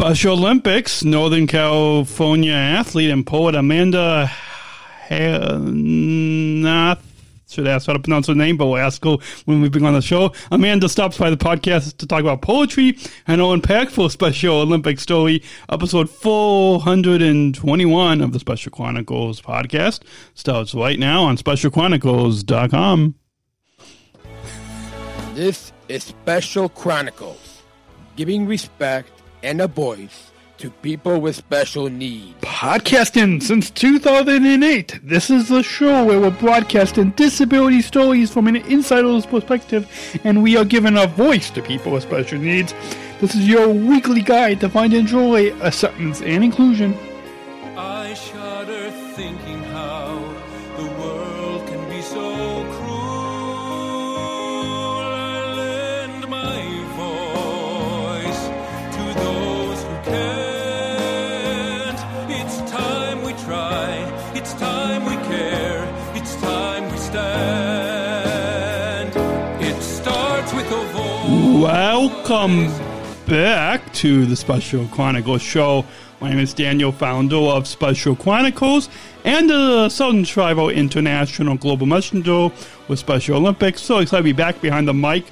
Special Olympics, Northern California athlete and poet Amanda Nath. Should ask how to pronounce her name, but we'll ask her when we bring on the show. Amanda stops by the podcast to talk about poetry and her impactful Special Olympic story, episode 421 of the Special Chronicles podcast. Starts right now on specialchronicles.com. This is Special Chronicles, giving respect and a voice to people with special needs. Podcasting since 2008. This is the show where we're broadcasting disability stories from an insider's perspective, and we are giving a voice to people with special needs. This is your weekly guide to find and joy, acceptance, and inclusion. I shudder thinking Welcome back to the Special Chronicles show. My name is Daniel, founder of Special Chronicles and the Southern Tribal International Global Messenger with Special Olympics. So excited to be back behind the mic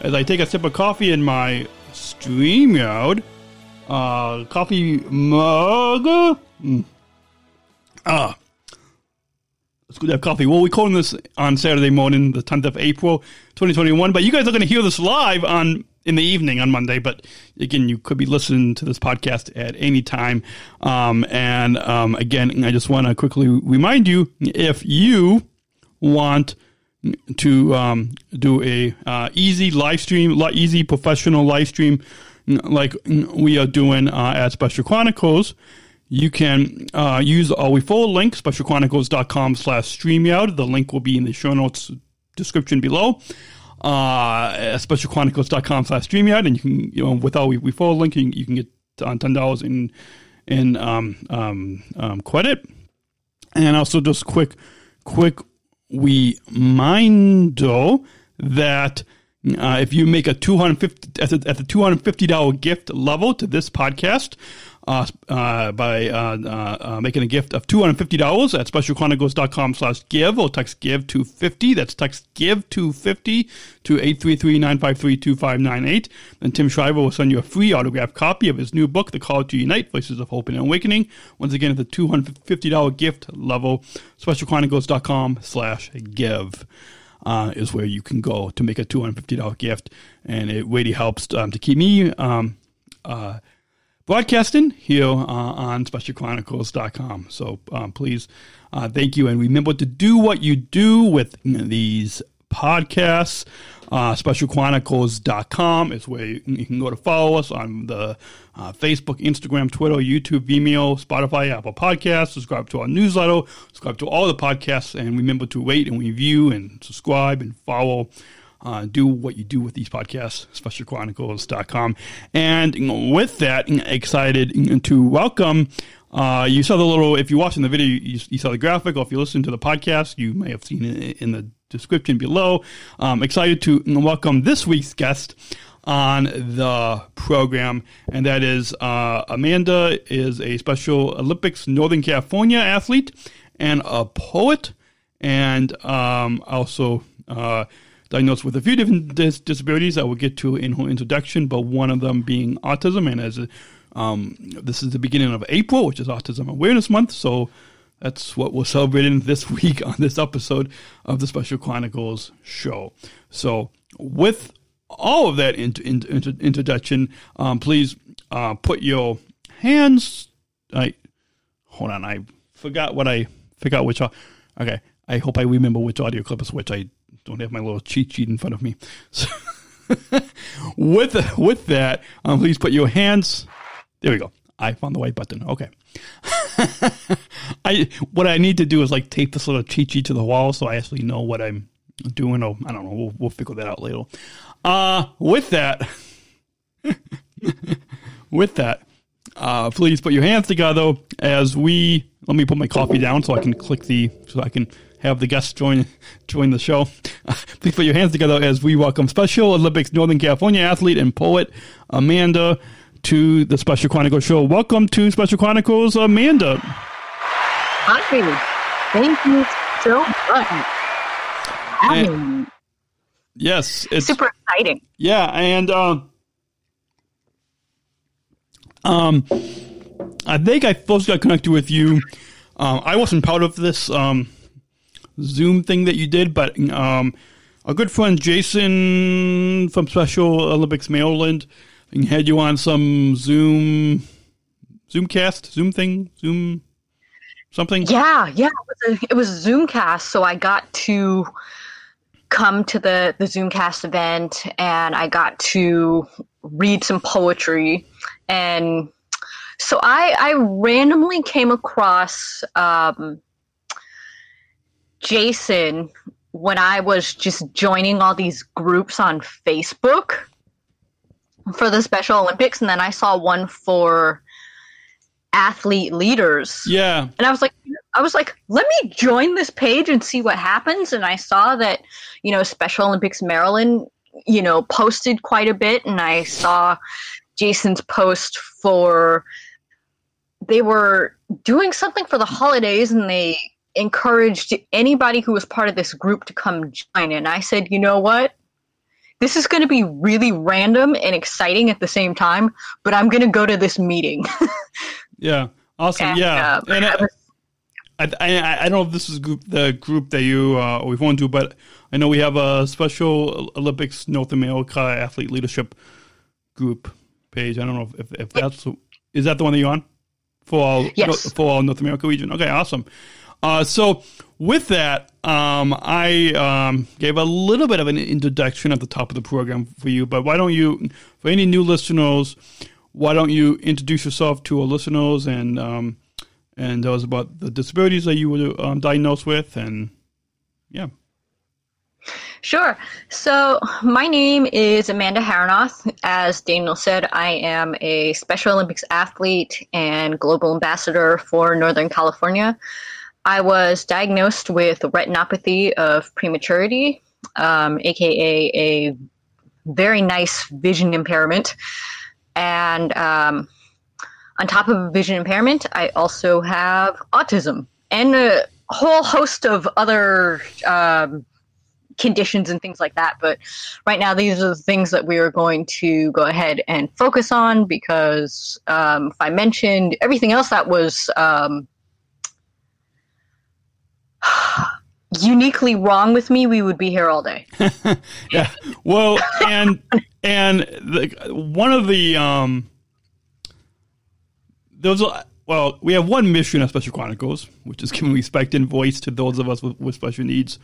as I take a sip of coffee in my StreamYard uh, coffee mug. Mm. Ah, Let's go have coffee. Well, we're recording this on Saturday morning, the 10th of April, 2021. But you guys are going to hear this live on in the evening on Monday. But again, you could be listening to this podcast at any time. Um, and um, again, I just want to quickly remind you if you want to um, do a uh, easy live stream, easy professional live stream like we are doing uh, at Special Chronicles, you can uh, use our referral link, specialchronicles.com slash StreamYard. The link will be in the show notes description below. Uh, specialchronicles.com slash StreamYard. And you can, you know, with our referral link, you, you can get on $10 in, in um, um, um, credit. And also just quick, quick reminder that uh, if you make a 250 at the, at the $250 gift level to this podcast uh, by uh, uh, uh, making a gift of $250 at specialchronicles.com slash give or text give 250 that's text give 250 to 833-953-2598 then tim shriver will send you a free autographed copy of his new book the call to unite voices of hope and awakening. Once again at the $250 gift level. Specialchronicles.com slash give uh, is where you can go to make a $250 gift. And it really helps um, to keep me um, uh, broadcasting here uh, on specialchronicles.com. So um, please, uh, thank you. And remember to do what you do with these podcasts. Uh, specialchronicles.com is where you, can go to follow us on the uh, Facebook, Instagram, Twitter, YouTube, Vimeo, Spotify, Apple Podcasts. Subscribe to our newsletter. Subscribe to all the podcasts. And remember to rate and review and subscribe and follow. Uh, do what you do with these podcasts, specialchronicles.com. And with that, excited to welcome. Uh, you saw the little, if you're watching the video, you, you, saw the graphic, or if you listen to the podcast, you may have seen it in the description below. Um, excited to welcome this week's guest on the program, and that is uh, Amanda is a Special Olympics Northern California athlete and a poet, and um, also uh, diagnosed with a few different dis- disabilities I will get to in her introduction, but one of them being autism, and as um, this is the beginning of April, which is Autism Awareness Month, so that's what we're celebrating this week on this episode of the Special Chronicles show. So, with all of that in, in, in, introduction, um, please uh, put your hands. I hold on. I forgot what I forgot which. Okay, I hope I remember which audio clip is which. I don't have my little cheat sheet in front of me. So with with that, um, please put your hands. There we go. I found the white button. Okay. I what I need to do is like tape this little cheat sheet to the wall so I actually know what I'm doing. Oh, I don't know. We'll, we'll figure that out later. Uh, with that, with that, uh, please put your hands together as we. Let me put my coffee down so I can click the so I can have the guests join join the show. Please put your hands together as we welcome Special Olympics Northern California athlete and poet Amanda to the Special Chronicles show. Welcome to Special Chronicles, Amanda. Hi. Thank you so much. Me. Yes, it's Super exciting. Yeah, and uh, um, I think I first got connected with you. Um, I wasn't part of this um, Zoom thing that you did, but um, a good friend Jason from Special Olympics Maryland had you on some Zoom Zoomcast, Zoom thing, Zoom something. Yeah, yeah. It was, a, it was Zoomcast, so I got to come to the the Zoomcast event, and I got to read some poetry, and so I I randomly came across um, Jason when I was just joining all these groups on Facebook for the Special Olympics, and then I saw one for athlete leaders. Yeah, And I was like, I was like, let me join this page and see what happens. And I saw that, you know, Special Olympics Maryland, you know, posted quite a bit. And I saw Jason's post for, they were doing something for the holidays and they encouraged anybody who was part of this group to come join. And I said, you know what? This is going to be really random and exciting at the same time, but I'm going to go to this meeting. yeah, awesome. And, yeah, uh, and I I, I, I, don't know if this is group, the group that you uh, we've gone to, but I know we have a Special Olympics North America Athlete Leadership Group page. I don't know if, if that's is that the one that you're on for all Yes. for all North America region. Okay, awesome. Uh, so with that, um, I um, gave a little bit of an introduction at the top of the program for you, but why don't you, for any new listeners, why don't you introduce yourself to our listeners and um, and tell us about the disabilities that you were um, diagnosed with, and yeah, Sure. So my name is Amanda Harrinauth. As Daniel said, I am a Special Olympics athlete and global ambassador for Northern California. I was diagnosed with retinopathy of prematurity, um, aka a very nice vision impairment. And um, on top of vision impairment, I also have autism and a whole host of other um, conditions and things like that. But right now, these are the things that we are going to go ahead and focus on because um, if I mentioned everything else that was um, uniquely wrong with me, we would be here all day. yeah. Well, and and the, one of the um, those well, we have one mission at Special Chronicles, which is giving respect and voice to those of us with, with special needs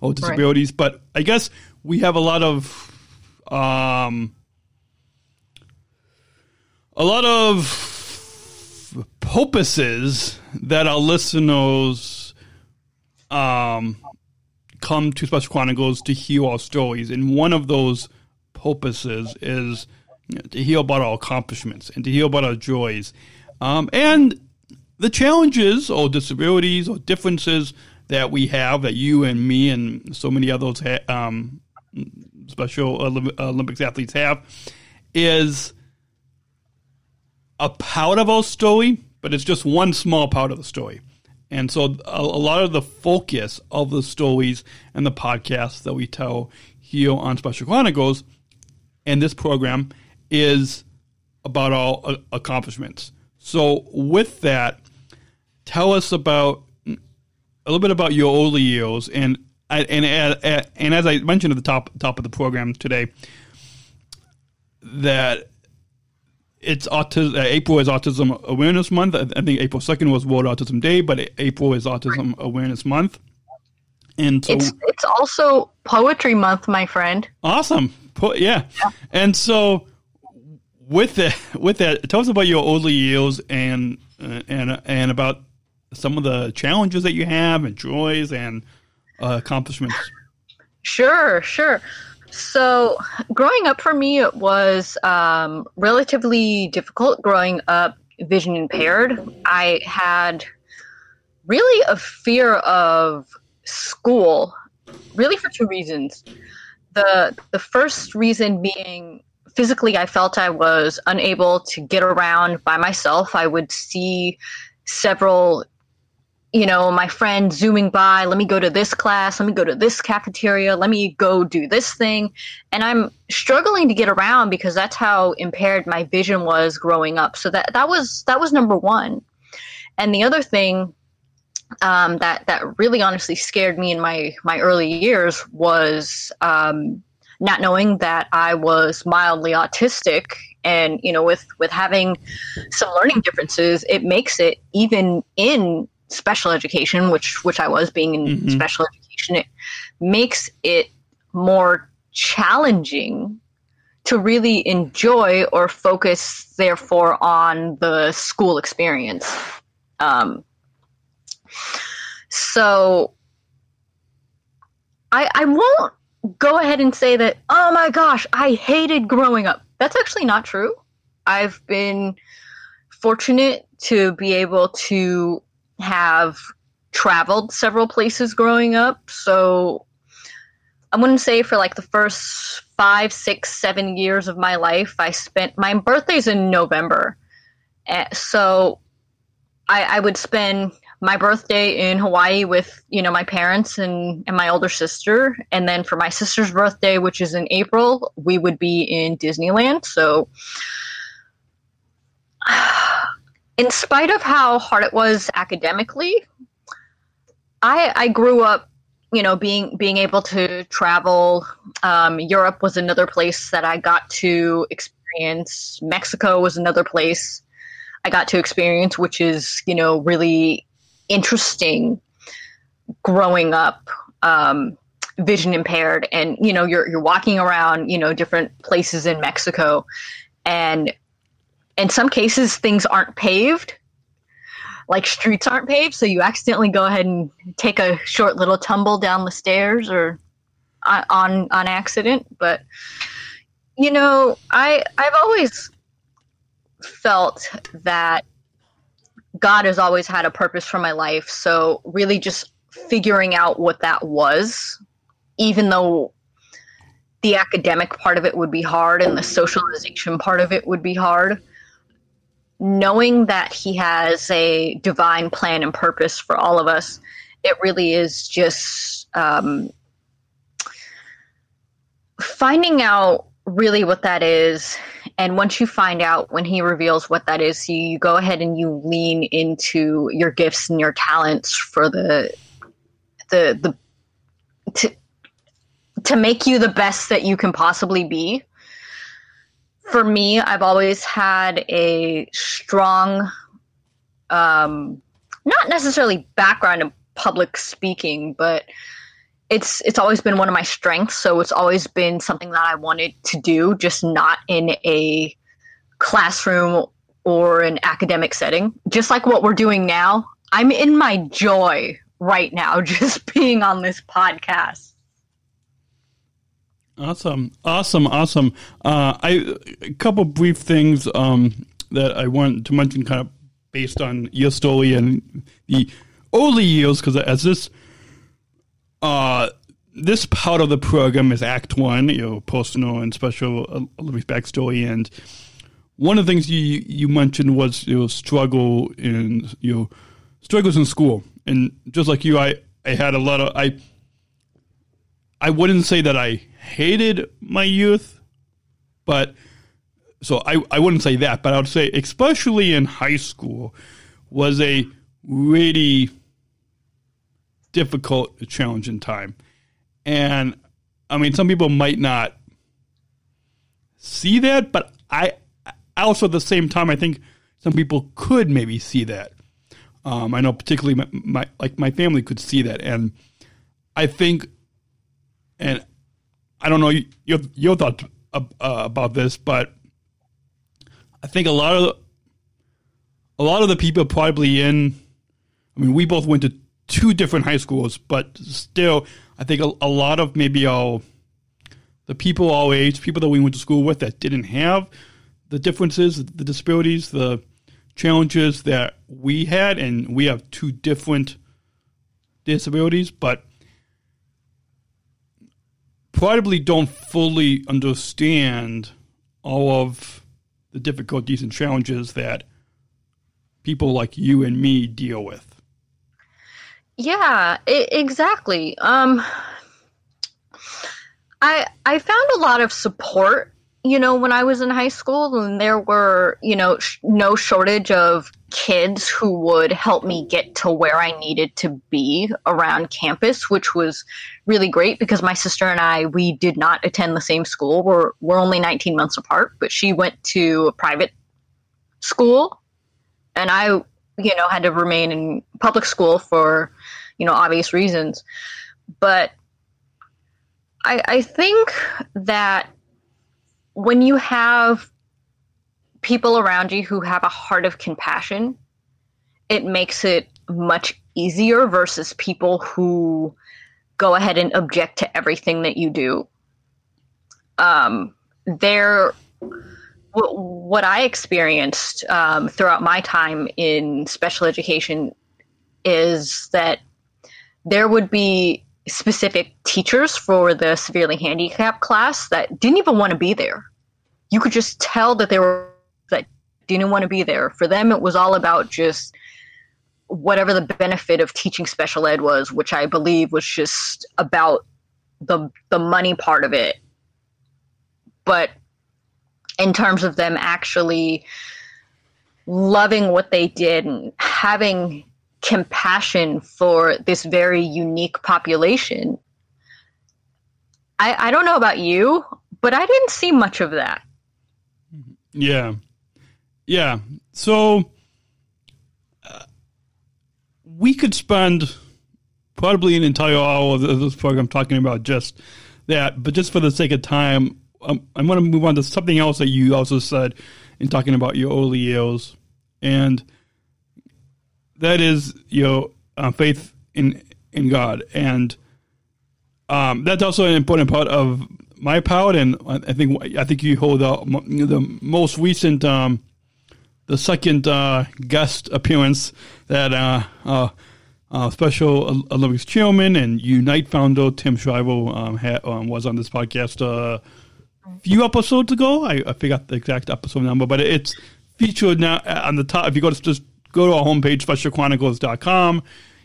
or disabilities. But I guess we have a lot of um, a lot of purposes that our listeners um, come to Special Chronicles to hear our stories, and one of those purposes is to hear about our accomplishments and to hear about our joys, um, and the challenges or disabilities or differences that we have that you and me and so many others ha- um, Special Olympics athletes have is a part of our story, but it's just one small part of the story. And so a, a lot of the focus of the stories and the podcasts that we tell here on Special Chronicles and this program is about all uh, accomplishments. So with that, tell us about a little bit about your early years and and and, and as I mentioned at the top top of the program today that it's autism. Uh, April is Autism Awareness Month. I, I think April second was World Autism Day, but April is Autism Awareness Month. And so, It's it's also poetry month, my friend. awesome, Po- yeah. And so, with that, with that, tell us about your early years and uh, and and about some of the challenges that you have and joys and uh, accomplishments. Sure, sure. So, growing up for me, it was um, relatively difficult growing up vision impaired. I had really a fear of school, really for two reasons. The, the first reason being physically I felt I was unable to get around by myself. I would see several you know, my friend zooming by, let me go to this class, let me go to this cafeteria, let me go do this thing. And I'm struggling to get around because that's how impaired my vision was growing up. So that that was that was number one. And the other thing um, that that really honestly scared me in my my early years was um, not knowing that I was mildly autistic and you know with with having some learning differences it makes it even in special education, which which I was being in mm-hmm. special education, it makes it more challenging to really enjoy or focus therefore on the school experience. Um, so I I won't go ahead and say that oh my gosh I hated growing up. That's actually not true. I've been fortunate to be able to have traveled several places growing up. So I wouldn't say for like the first five, six, seven years of my life, I spent my birthday's in November. Eh, so I, I would spend my birthday in Hawaii with, you know, my parents and, and my older sister. And then for my sister's birthday, which is in April, we would be in Disneyland. So in spite of how hard it was academically, I I grew up, you know, being being able to travel. Um, Europe was another place that I got to experience. Mexico was another place I got to experience, which is you know really interesting. Growing up, um, vision impaired, and you know you're you're walking around, you know, different places in Mexico, and in some cases things aren't paved. Like streets aren't paved so you accidentally go ahead and take a short little tumble down the stairs or uh, on on accident. But you know i i've always felt that god has always had a purpose for my life. So really just figuring out what that was even though the academic part of it would be hard and the socialization part of it would be hard knowing that he has a divine plan and purpose for all of us, it really is just um, finding out really what that is. And once you find out when he reveals what that is, you go ahead and you lean into your gifts and your talents for the the the to to make you the best that you can possibly be for me, I've always had a strong, um, not necessarily background in public speaking, but it's it's always been one of my strengths. So it's always been something that I wanted to do, just not in a classroom or an academic setting. Just like what we're doing now, I'm in my joy right now, just being on this podcast. Awesome, awesome, awesome. Uh, I a couple brief things um, that I want to mention, kind of based on your story and the early years, because as this uh, this part of the program is Act One, you know, personal and special Olympics backstory, and one of the things you you mentioned was your struggle in you know struggles in school, and just like you, I I had a lot of I I wouldn't say that I hated my youth, but so I, I wouldn't say that, but I would say, especially in high school, was a really difficult, challenging time. And I mean, some people might not see that, but I, also at the same time, I think some people could maybe see that. Um, I know particularly my, my, like my family could see that, and I think, and I don't know your your thought uh, about this, but I think a lot of a lot of the people probably in. I mean, we both went to two different high schools, but still, I think a, a lot of maybe all the people our age, people that we went to school with that didn't have the differences, the disabilities, the challenges that we had, and we have two different disabilities, but probably don't fully understand all of the difficulties and challenges that people like you and me deal with. Yeah, I- exactly. Um, I I found a lot of support, you know, when I was in high school, and there were, you know, sh- no shortage of kids who would help me get to where I needed to be around campus, which was really great because my sister and I we did not attend the same school. We're we're only 19 months apart, but she went to a private school, and I, you know, had to remain in public school for, you know, obvious reasons. But I, I think that when you have people around you who have a heart of compassion, it makes it much easier versus people who go ahead and object to everything that you do. Um, there, wh- what I experienced um, throughout my time in special education is that there would be specific teachers for the severely handicapped class that didn't even want to be there. You could just tell that they were didn't want to be there. For them, it was all about just whatever the benefit of teaching special ed was, which I believe was just about the the money part of it. But in terms of them actually loving what they did and having compassion for this very unique population. I, I don't know about you, but I didn't see much of that. Yeah. Yeah. So uh, we could spend probably an entire hour of this program talking about just that, but just for the sake of time, um, I'm going to move on to something else that you also said in talking about your years. And that is you know uh, faith in in God, and um, that's also an important part of my part. And I think I think you hold the the most recent, um, the second uh, guest appearance that uh, uh, uh, Special Olympics chairman and Unite founder Tim Shriver um, had, um, was on this podcast a few episodes ago. I, I forgot the exact episode number, but it's featured now on the top. If you go to just go to our homepage, specialchronicles.com.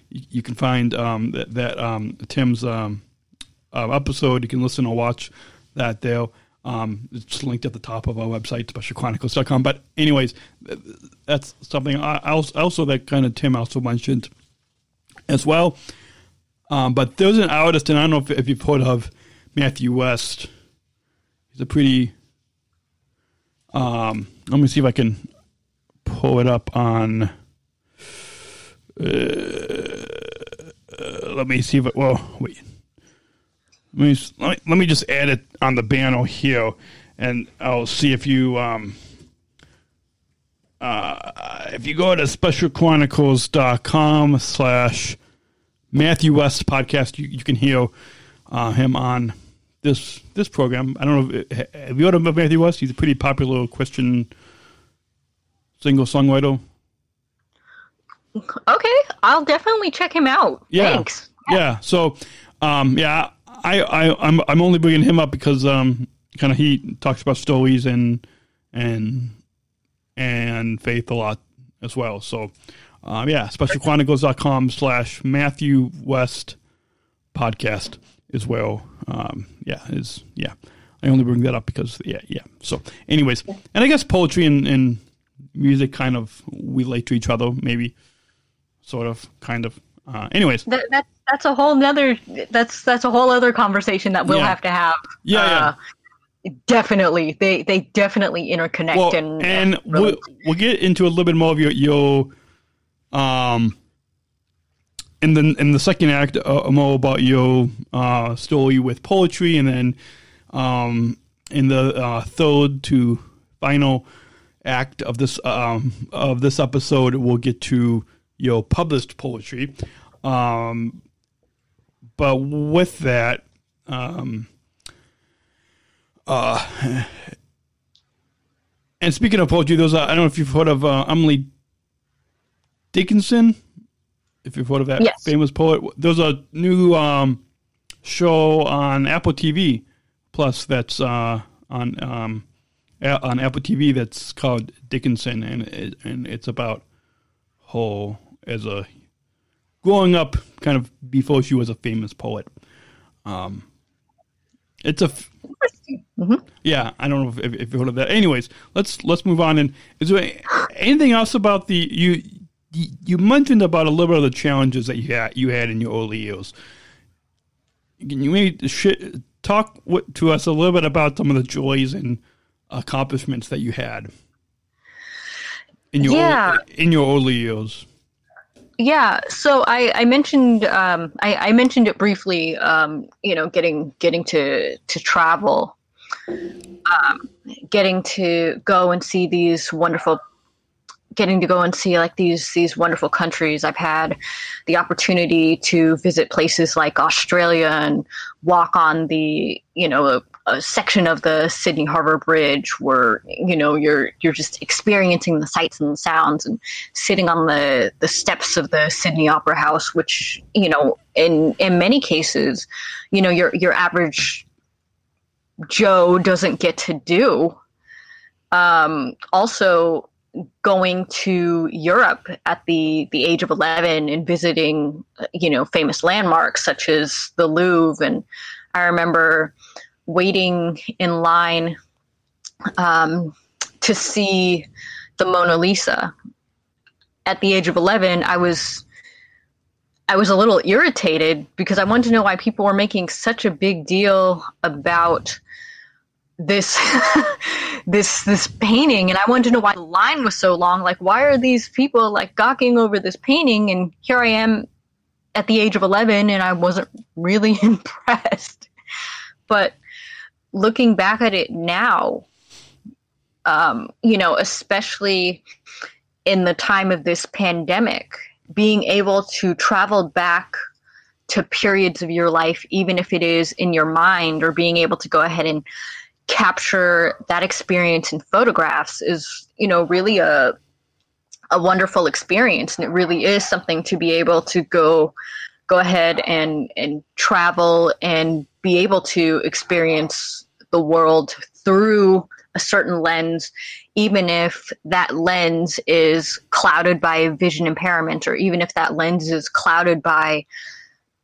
You, you can find um, that, that um, Tim's um, uh, episode. You can listen or watch that there. Um, it's linked at the top of our website, specialchronicles.com. But anyways, that's something I also, that kind of Tim also mentioned as well. Um, but there's an artist, and I don't know if, if you've heard of Matthew West. He's a pretty. Um, let me see if I can pull it up on. Uh, uh, let me see if it. Well, wait. Let me, let me let me just add it on the banner here, and I'll see if you um. Uh, if you go to specialchronicles.com slash Matthew West podcast, you, you can hear uh, him on this this program. I don't know. If, have you heard of Matthew West? He's a pretty popular Christian single songwriter. Okay, I'll definitely check him out. Yeah. Thanks. Yeah. So, um, yeah, I, I, I'm, I'm only bringing him up because, um, kind of he talks about stories and, and, and faith a lot as well. So, um, yeah, specialchronicles.com slash Matthew West podcast as well. Um, yeah, is, yeah, I only bring that up because, yeah, yeah. So anyways, and I guess poetry and, and music kind of relate to each other, maybe sort of, kind of. Uh, anyways, That, that that's a whole nother that's that's a whole other conversation that we'll Yeah. have to have. Yeah, Uh, Definitely, they they definitely interconnect well, and and we'll, we'll get into a little bit more of your your um in the in the second act uh, more about your uh, story with poetry, and then um in the uh, third to final act of this um of this episode, we'll get to your published poetry. Um, but with that, um, uh, and speaking of poetry, those I don't know if you've heard of uh, Emily Dickinson. If you've heard of that Yes. famous poet, there's a new um, show on Apple TV Plus that's uh, on um, a- on Apple TV that's called Dickinson, and it, and it's about her as a growing up, kind of before she was a famous poet. Um, it's a f- yeah. I don't know if, if, if you heard of that. Anyways, let's let's move on. And is there anything else about the you? You mentioned about a little bit of the challenges that you had you had in your early years. Can you maybe sh- talk what, to us a little bit about some of the joys and accomplishments that you had in your Yeah. in your early years? Yeah, so I, I mentioned um, I, I mentioned it briefly. Um, you know, getting getting to to travel, um, getting to go and see these wonderful, getting to go and see like these these wonderful countries. I've had the opportunity to visit places like Australia and walk on the you know a, section of the Sydney Harbour Bridge where you know you're you're just experiencing the sights and the sounds and sitting on the the steps of the Sydney Opera House, which you know in in many cases, you know your your average Joe doesn't get to do. Um, also, going to Europe at the the age of eleven and visiting, you know, famous landmarks such as the Louvre, and I remember waiting in line um, to see the Mona Lisa. At the age of 11, I was I was a little irritated because I wanted to know why people were making such a big deal about this this this painting. And I wanted to know why the line was so long. Like why are these people like gawking over this painting? And here I am at the age of 11 and I wasn't really impressed. But looking back at it now um, you know especially in the time of this pandemic being able to travel back to periods of your life even if it is in your mind or being able to go ahead and capture that experience in photographs is you know really a a wonderful experience. And it really is something to be able to go go ahead and and travel and be able to experience the world through a certain lens even if that lens is clouded by vision impairment or even if that lens is clouded by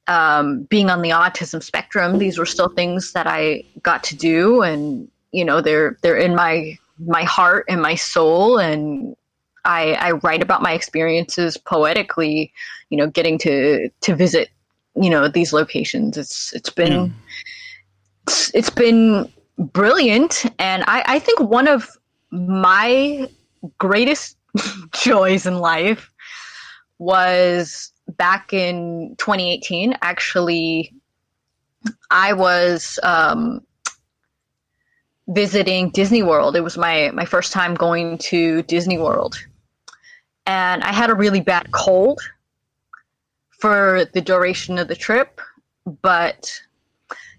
um, being on the autism spectrum these were still things that i got to do and you know they're they're in my my heart and my soul and I, I write about my experiences poetically, you know, getting to to visit, you know, these locations. It's it's been Yeah. it's, it's been brilliant, and I, I think one of my greatest joys in life was back in 2018. Actually, I was um, visiting Disney World. It was my my first time going to Disney World, and I had a really bad cold for the duration of the trip, but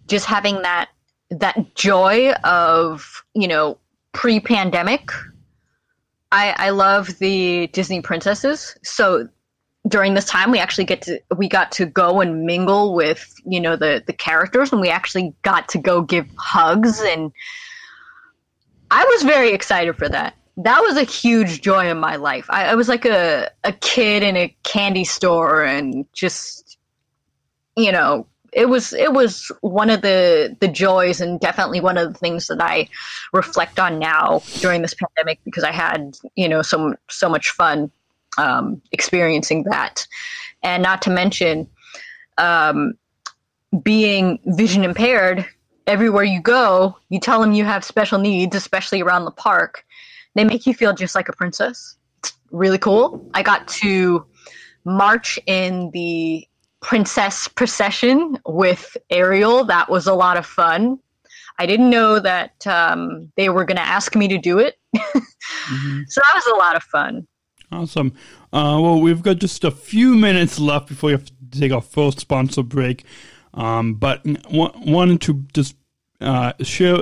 just having that that joy of you know pre-pandemic. I I love the Disney princesses, so during this time we actually get to we got to go and mingle with you know the the characters and we actually got to go give hugs and I was very excited for that. That was a huge joy in my life. I, I was like a, a kid in a candy store and just, you know, it was it was one of the the joys and definitely one of the things that I reflect on now during this pandemic because I had you know so so much fun um, experiencing that, and not to mention um, being vision impaired everywhere you go, you tell them you have special needs, especially around the park. They make you feel just like a princess. It's really cool. I got to march in the princess procession with Ariel. That was a lot of fun. I didn't know that um, they were going to ask me to do it. So that was a lot of fun. Awesome. Uh, well, we've got just a few minutes left before we have to take our first sponsor break. Um, but w- wanted to just uh, share.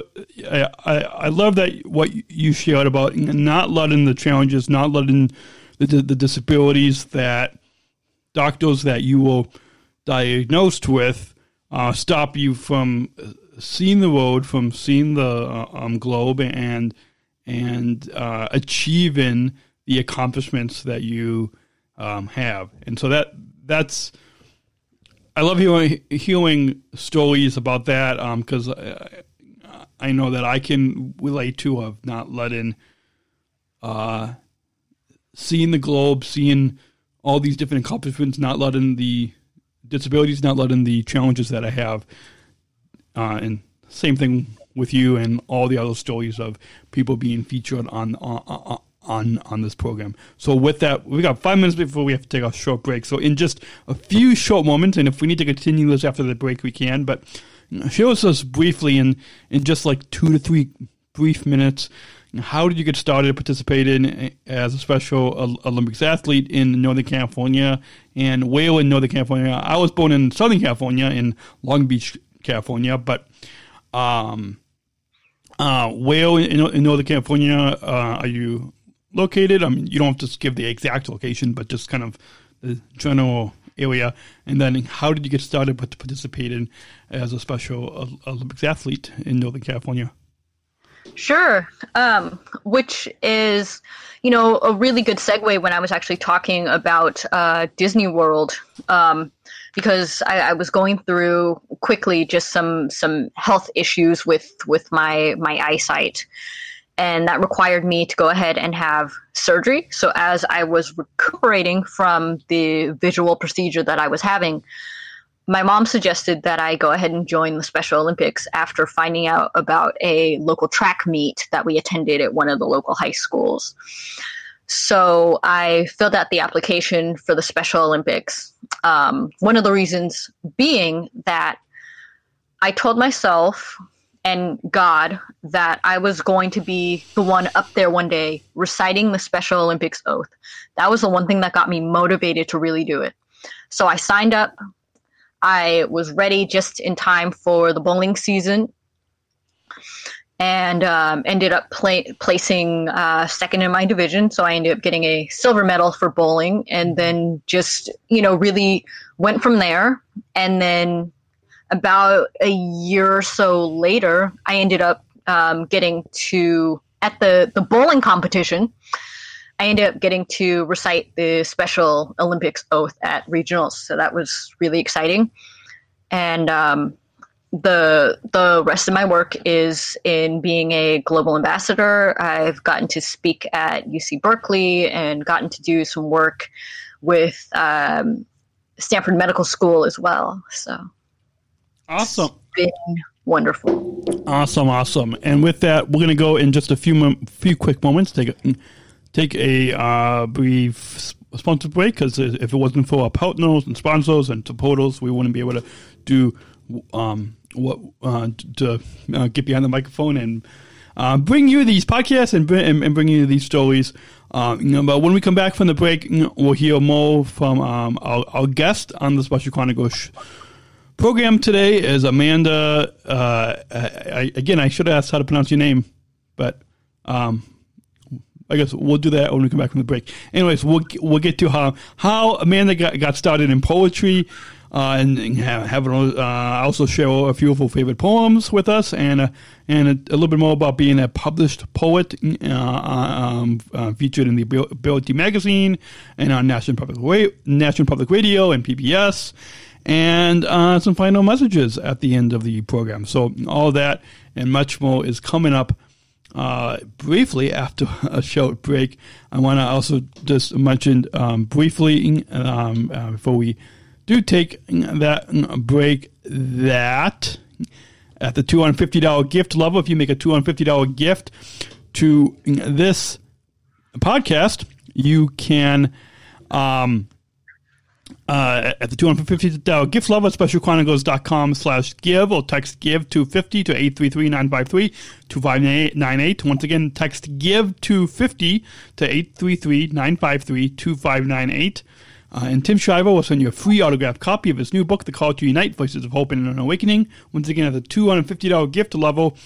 I, I, I love that what you shared about not letting the challenges, not letting the, the, the disabilities that doctors that you were diagnosed with uh, stop you from seeing the world, from seeing the uh, um, globe, and and uh, achieving the accomplishments that you um, have. And so that that's I love hearing hearing stories about that because um, I know that I can relate to of not letting uh, seeing the globe, seeing all these different accomplishments, not letting the disabilities, not letting the challenges that I have, uh, and same thing with you and all the other stories of people being featured on on on on this program. So with that, we got five minutes before we have to take a short break. So in just a few short moments, and if we need to continue this after the break, we can. But show us us briefly in in just like two to three brief minutes. How did you get started participating as a Special Olympics athlete in Northern California and where in Northern California? I was born in Southern California in Long Beach, California, but um, uh, in, in Northern California uh, are you located? I mean, you don't have to give the exact location, but just kind of the general area. And then, how did you get started participating as a Special Olympics athlete in Northern California? Sure. Um, which is, you know, a really good segue when I was actually talking about uh, Disney World, um, because I, I, was going through quickly just some some health issues with with my my eyesight, and that required me to go ahead and have surgery. So as I was recuperating from the visual procedure that I was having my mom suggested that I go ahead and join the Special Olympics after finding out about a local track meet that we attended at one of the local high schools. So I filled out the application for the Special Olympics. Um, one of the reasons being that I told myself and God that I was going to be the one up there one day reciting the Special Olympics oath. That was the one thing that got me motivated to really do it. So I signed up I was ready just in time for the bowling season and um, ended up play- placing uh, second in my division. So I ended up getting a silver medal for bowling and then just, you know, really went from there. And then about a year or so later, I ended up um, getting to, at the, the bowling competition, I ended up getting to recite the Special Olympics oath at regionals, so that was really exciting. And um, the the rest of my work is in being a global ambassador. I've gotten to speak at UC Berkeley and gotten to do some work with um, Stanford Medical School as well. So awesome. been wonderful. Awesome, awesome. And with that, we're going to go in just a few few quick moments. Take a take a uh, brief sponsor break because if it wasn't for our partners and sponsors and supporters, we wouldn't be able to do um, what uh, to uh, get behind the microphone and uh, bring you these podcasts and bring, and bring you these stories. Uh, you know, but when we come back from the break, you know, we'll hear more from um, our, our, guest on the Special Chronicles program today is Amanda. Uh, I, again, I should have asked how to pronounce your name, but um, I guess we'll do that when we come back from the break. Anyways, we'll we'll get to how how Amanda got, got started in poetry, uh, and, and have, uh, also share a few of her favorite poems with us, and uh, and a, a, little bit more about being a published poet, uh, um, uh, featured in the Ability magazine and on National Public Ra- National Public Radio and PBS. And uh, some final messages at the end of the program. So, all that and much more is coming up uh, briefly after a short break, I want to also just mention um, briefly um, uh, before we do take that break that at the $250 gift level, if you make a $250 gift to this podcast, you can um, uh, at the $250 gift level at specialchronicles.com slash give or text give 250 to 833-953-2598. Once again, text give 250 to 833-953-2598. Uh, and Tim Shriver will send you a free autographed copy of his new book, The Call to Unite, Voices of Hope and an Awakening. Once again, at the $250 gift level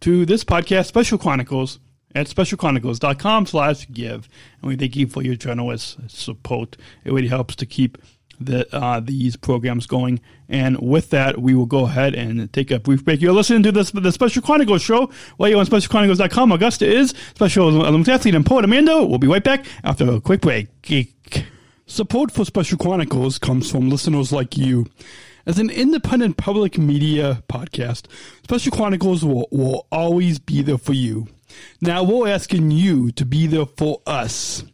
to this podcast, Special Chronicles, at specialchronicles.com slash give. And we thank you for your generous support. It really helps to keep the, uh, these programs going. And with that, we will go ahead and take a brief break. You're listening to this, the Special Chronicles show while you're on SpecialChronicles.com. Augusta is Special Olympic athlete and poet Amanda. We'll be right back after a quick break. Support for Special Chronicles comes from listeners like you. As an independent public media podcast, Special Chronicles will, will always be there for you. Now we're asking you to be there for us.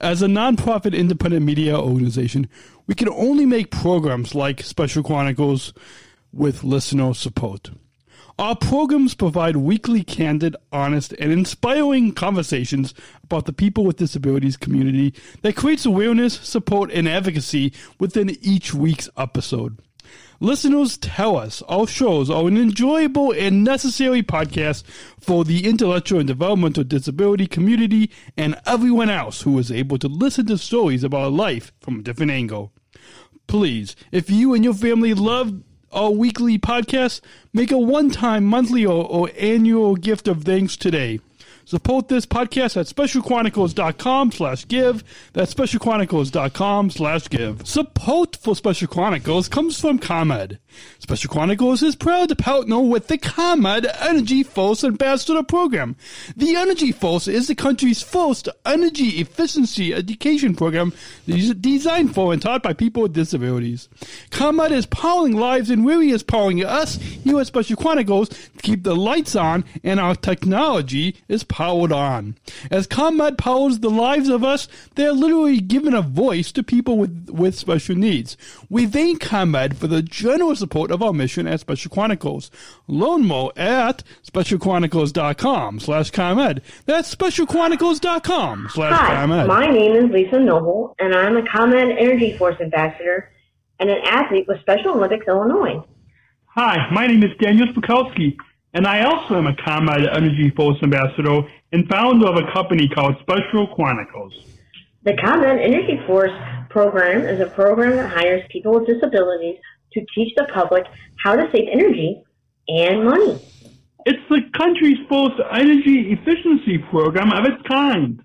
As a nonprofit independent media organization, we can only make programs like Special Chronicles with listener support. Our programs provide weekly, candid, honest, and inspiring conversations about the people with disabilities community that creates awareness, support, and advocacy within each week's episode. Listeners tell us our shows are an enjoyable and necessary podcast for the intellectual and developmental disability community and everyone else who is able to listen to stories about life from a different angle. Please, if you and your family love our weekly podcast, make a one time, monthly, or, or annual gift of thanks today. Support this podcast at specialchronicles.com slash give. That's specialchronicles.com slash give. Support for Special Chronicles comes from ComEd. Special Chronicles is proud to partner with the ComEd Energy Force Ambassador Program. The Energy Force is the country's first energy efficiency education program designed for and taught by people with disabilities. ComEd is powering lives and really is powering us here at Special Chronicles to keep the lights on and our technology is powered on. As ComEd powers the lives of us, they're literally giving a voice to people with, with special needs. We thank ComEd for the generous support of our mission at Special Chronicles. Learn more at specialchronicles.com slash ComEd. That's specialchronicles.com slash Hi, my name is Lisa Noble, and I'm a ComEd Energy Force Ambassador and an athlete with Special Olympics Illinois. Hi, my name is Daniel Smrokowski, and I also am a ComEd Energy Force Ambassador and founder of a company called Special Chronicles. The ComEd Energy Force program is a program that hires people with disabilities to teach the public how to save energy and money. It's the country's first energy efficiency program of its kind.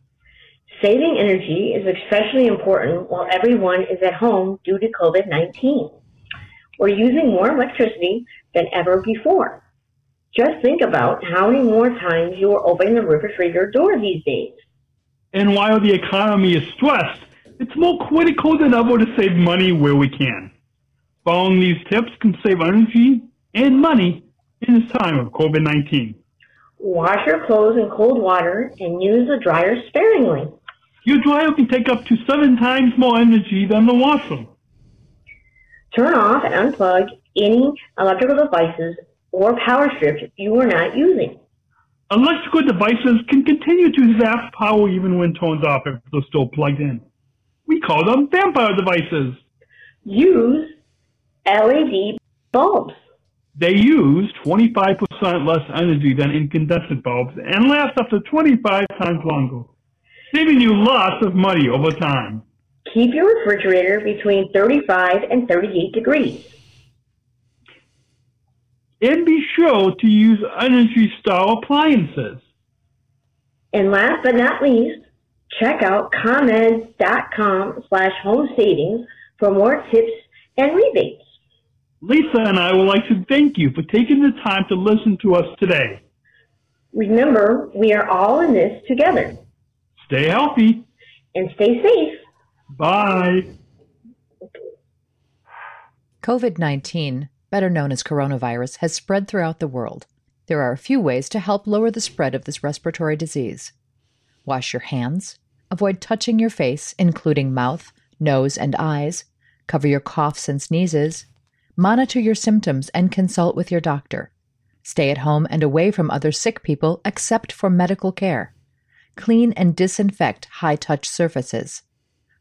Saving energy is especially important while everyone is at home due to COVID 19. We're using more electricity than ever before. Just think about how many more times you are opening the refrigerator door these days. And while the economy is stressed, it's more critical than ever to save money where we can. Following these tips can save energy and money in this time of COVID 19. Wash your clothes in cold water and use the dryer sparingly. Your dryer can take up to seven times more energy than the washer. Turn off and unplug any electrical devices or power strips you are not using. Electrical devices can continue to zap power even when turned off if they're still plugged in. We call them vampire devices. Use LED bulbs. They use 25% less energy than incandescent bulbs and last up to 25 times longer, saving you lots of money over time. Keep your refrigerator between 35 and 38 degrees. And be sure to use Energy Star appliances. And last but not least, check out ComEd.com slash home savings for more tips and rebates. Lisa and I would like to thank you for taking the time to listen to us today. Remember, we are all in this together. Stay healthy. And stay safe. Bye. COVID 19, better known as coronavirus, has spread throughout the world. There are a few ways to help lower the spread of this respiratory disease. Wash your hands, avoid touching your face, including mouth, nose, and eyes, cover your coughs and sneezes, monitor your symptoms and consult with your doctor. Stay at home and away from other sick people except for medical care. Clean and disinfect high touch surfaces.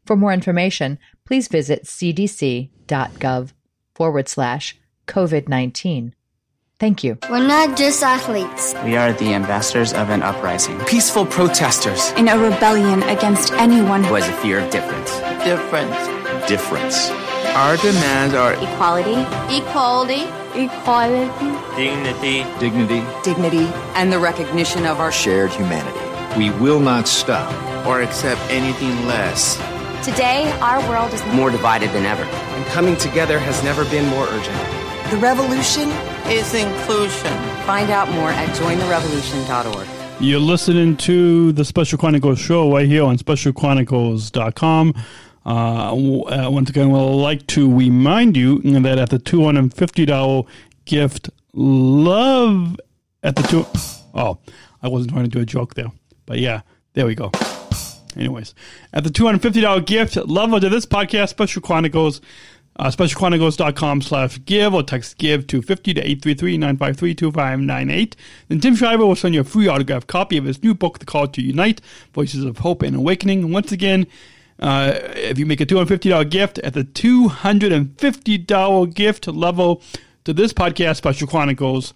For more information, please visit cdc.gov forward slash COVID 19. Thank you. We're not just athletes. We are the ambassadors of an uprising. Peaceful protesters. In a rebellion against anyone who has a fear of difference. Difference. Difference. Our demands are equality, equality, equality, dignity, dignity, dignity, and the recognition of our shared humanity. We will not stop or accept anything less Today, our world is More divided than ever. And coming together has never been more urgent. The revolution is inclusion. Find out more at jointherevolution.org. You're listening to the Special Chronicles show right here on specialchronicles.com. Uh, w- uh, once again, we'd like to remind you that at the $250 gift love at the two oh i wasn't trying to do a joke there but yeah there we go anyways at the $250 gift love to this podcast special chronicles uh, specialchronicles.com slash give or text give to 50 to 833-953-2598 then tim shriver will send you a free autographed copy of his new book the call to unite voices of hope and awakening And once again uh, if you make a $250 gift at the $250 gift level to this podcast, Special Chronicles,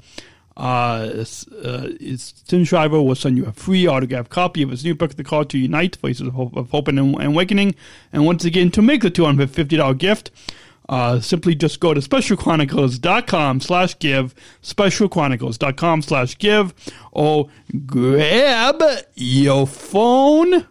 uh, it's, uh, it's Tim Shriver will send you a free autographed copy of his new book, The Call to Unite, Voices of Hope, of Hope and, and Awakening. And once again, to make the $250 gift, uh, simply just go to specialchronicles.com slash give, specialchronicles.com slash give, or grab your phone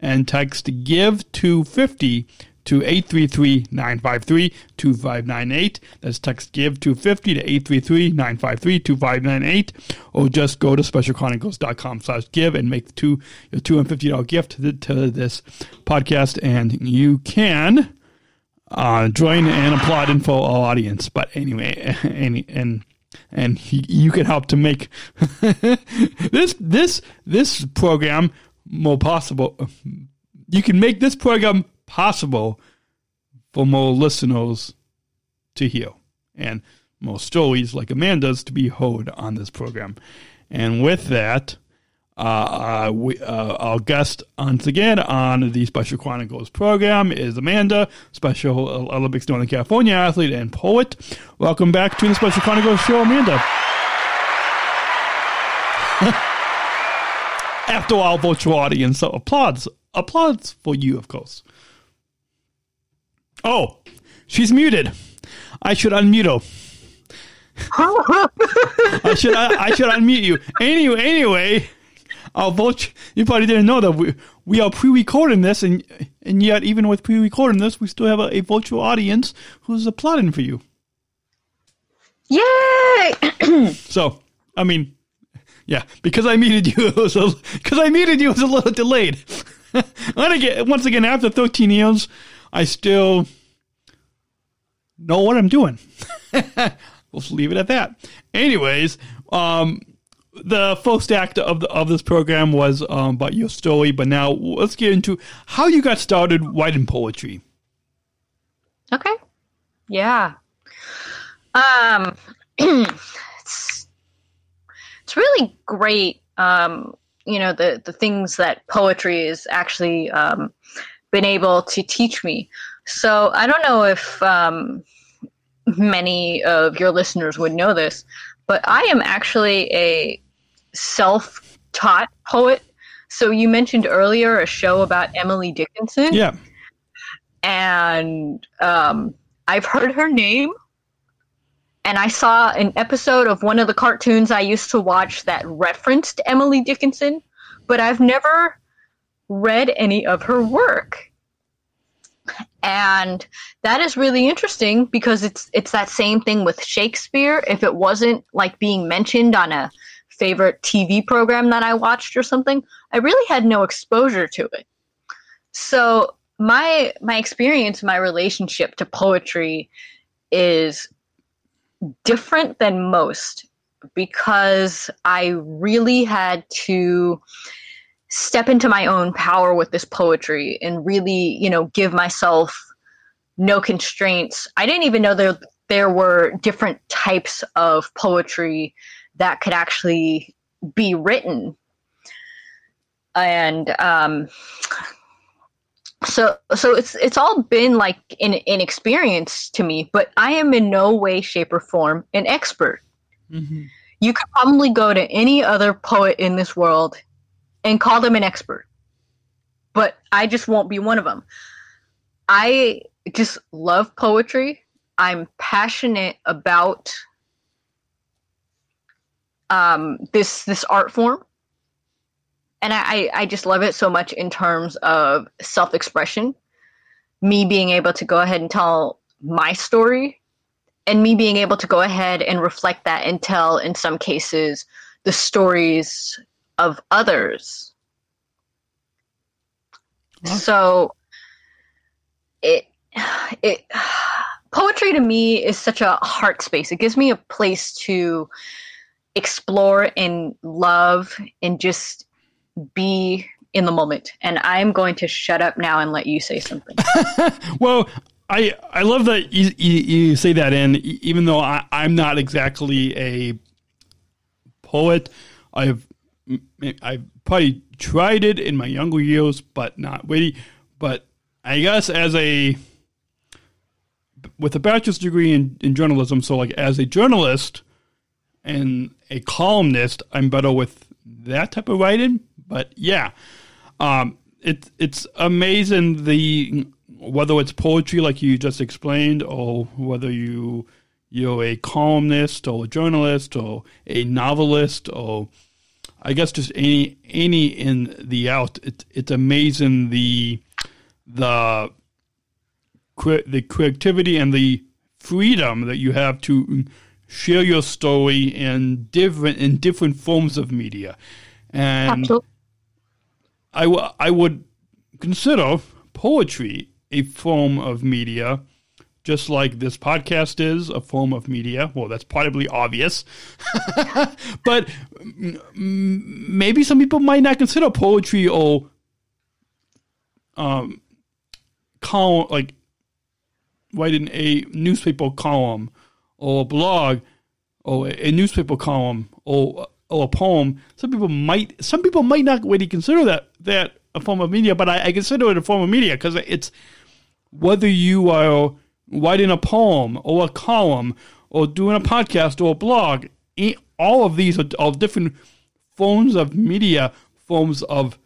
and text give to 250 to 833-953-2598. That's text give 250 to 833-953-2598 or just go to specialchronicles.com slash give and make two, your $250 gift to, to this podcast and you can uh, join and applaud in for our audience. But anyway, and, and and he, you can help to make this this this program more possible. You can make this program possible for more listeners to hear and more stories like Amanda's to be heard on this program. And with that, uh, uh, we, uh, our guest once again on the Special Chronicles program is Amanda, Special Olympics Northern California athlete and poet. Welcome back to the Special Chronicles show, Amanda. After our virtual audience, so applause, applause for you, of course. Oh, she's muted. I should unmute her. I should I, I should unmute you. Anyway, anyway, vote. You probably didn't know that we we are pre-recording this, and and yet even with pre-recording this, we still have a, a virtual audience who's applauding for you. Yay! so, I mean, yeah, because I muted you, because I muted you, it was a little delayed. and again, once again, after 13 years, I still know what I'm doing. we'll leave it at that. Anyways, um, the first act of the, of this program was um, about your story, but now let's get into how you got started writing poetry. Okay. Yeah. Um, it's it's really great. Um, you know the the things that poetry is actually um, been able to teach me. So I don't know if um, many of your listeners would know this, but I am actually a self taught poet. So you mentioned earlier a show about Emily Dickinson. Yeah. And um, I've heard her name. And I saw an episode of one of the cartoons I used to watch that referenced Emily Dickinson, but I've never read any of her work. And that is really interesting because it's it's that same thing with Shakespeare. If it wasn't like being mentioned on a favorite TV program that I watched or something, I really had no exposure to it. So my my experience, my relationship to poetry is different than most because I really had to step into my own power with this poetry and really, you know, give myself no constraints. I didn't even know there there were different types of poetry that could actually be written. And um so so it's it's all been like an, an experience to me, but I am in no way, shape, or form an expert. Mm-hmm. You could probably go to any other poet in this world and call them an expert. But I just won't be one of them. I just love poetry. I'm passionate about um, this this art form, and I, I just love it so much in terms of self expression. me being able to go ahead and tell my story and me being able to go ahead and reflect that and tell in some cases the stories of others so it it poetry to me is such a heart space it gives me a place to explore and love and just be in the moment. And I'm going to shut up now and let you say something. well, I I love that you, you, you, say that, and even though I, I'm not exactly a poet, I've I've probably tried it in my younger years, but not really. But I guess as a with a bachelor's degree in, in journalism, so like as a journalist and a columnist, I'm better with that type of writing. But yeah, um, it's it's amazing the whether it's poetry like you just explained, or whether you you're a columnist or a journalist or a novelist or I guess just any any in the out. It, it's amazing the the the creativity and the freedom that you have to share your story in different in different forms of media, and Absolutely. I, w- I would consider poetry a form of media, just like this podcast is a form of media. Well, that's probably obvious, but m- maybe some people might not consider poetry or um, column like writing a newspaper column or a blog or a newspaper column or or a poem, some people might some people might not really consider that that a form of media, but I, I consider it a form of media because it's whether you are writing a poem or a column or doing a podcast or a blog, all of these are all different forms of media, forms of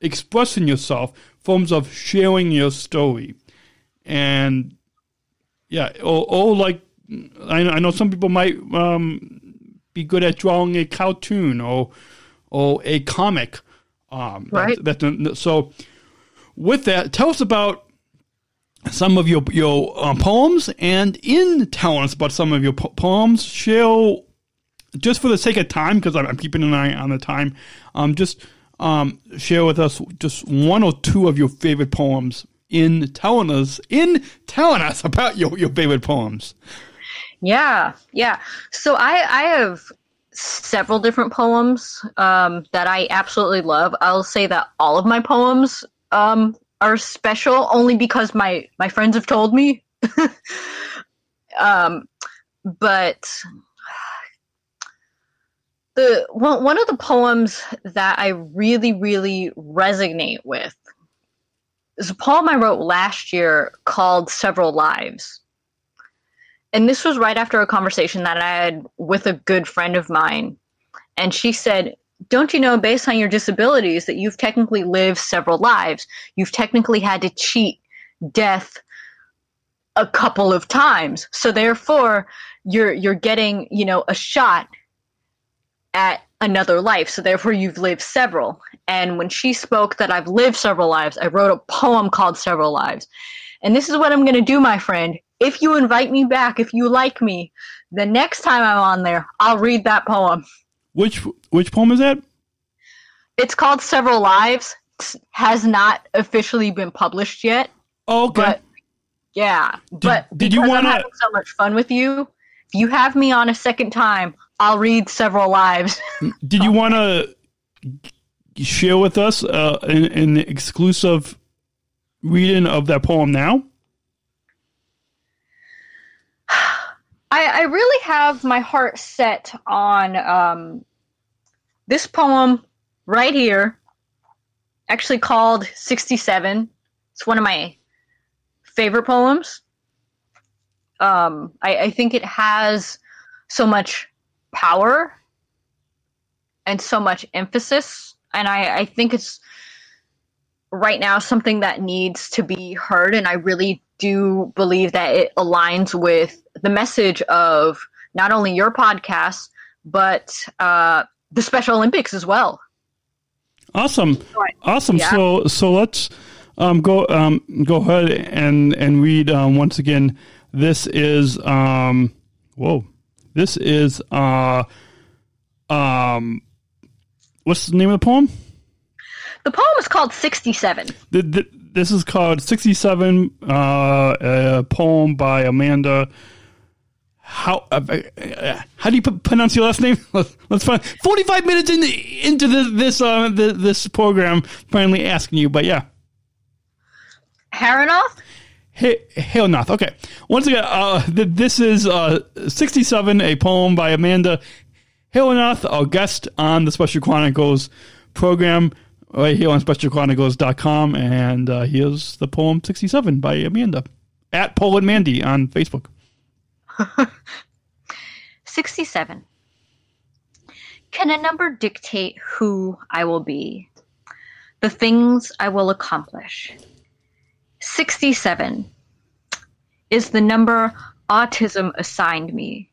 expressing yourself, forms of sharing your story, and yeah, or, or like I, I know some people might um, be good at drawing a cartoon or or a comic. Um, right. That, that, so, with that, tell us about some of your your um, poems, and in telling us about some of your po- poems, share just for the sake of time, because I'm, I'm, keeping an eye on the time. Um, just um, share with us just one or two of your favorite poems in telling us in telling us about your, your favorite poems. Yeah, yeah. So I I have several different poems um, that I absolutely love. I'll say that all of my poems um, are special only because my my friends have told me. um, but the one one of the poems that I really really resonate with is a poem I wrote last year called "Several Lives." and this was right after a conversation that I had with a good friend of mine. And she said, Don't you know, based on your disabilities, that you've technically lived several lives? You've technically had to cheat death a couple of times. So therefore, you're you're getting, you know, a shot at another life. So therefore you've lived several. And when she spoke that I've lived several lives, I wrote a poem called Several Lives. And this is what I'm going to do, my friend if you invite me back, if you like me, the next time I'm on there, I'll read that poem. Which which poem is that? It's called Several Lives. has not officially been published yet. Oh, okay. But, yeah, did, but did you want to so much fun with you? If you have me on a second time, I'll read Several Lives. did you want to share with us uh, an, an exclusive reading of that poem now? I, I really have my heart set on um, this poem right here, actually called 67. It's one of my favorite poems. Um, I, I think it has so much power and so much emphasis. And I, I think it's right now something that needs to be heard. And I really do believe that it aligns with the message of not only your podcast, but uh, the Special Olympics as well. Awesome, awesome. Yeah. So, so let's um, go um, go ahead and and read um, once again. This is um, whoa. This is uh, um, what's the name of the poem? The poem is called 67. The, the, this is called 67, uh, a poem by Amanda. How uh, uh, how do you p- pronounce your last name? Let's, let's find 45 minutes in the, into the, this uh, the, this program. Finally asking you, but yeah, Harrinauth? Harrinauth. Okay. Once again, uh, th- this is uh, 67, a poem by Amanda Harrinauth, our guest on the Special Chronicles program right here on specialchronicles.com. And uh, here's the poem 67 by Amanda at Poet Mandy on Facebook. 67. Can a number dictate who I will be? The things I will accomplish? 67 is the number autism assigned me.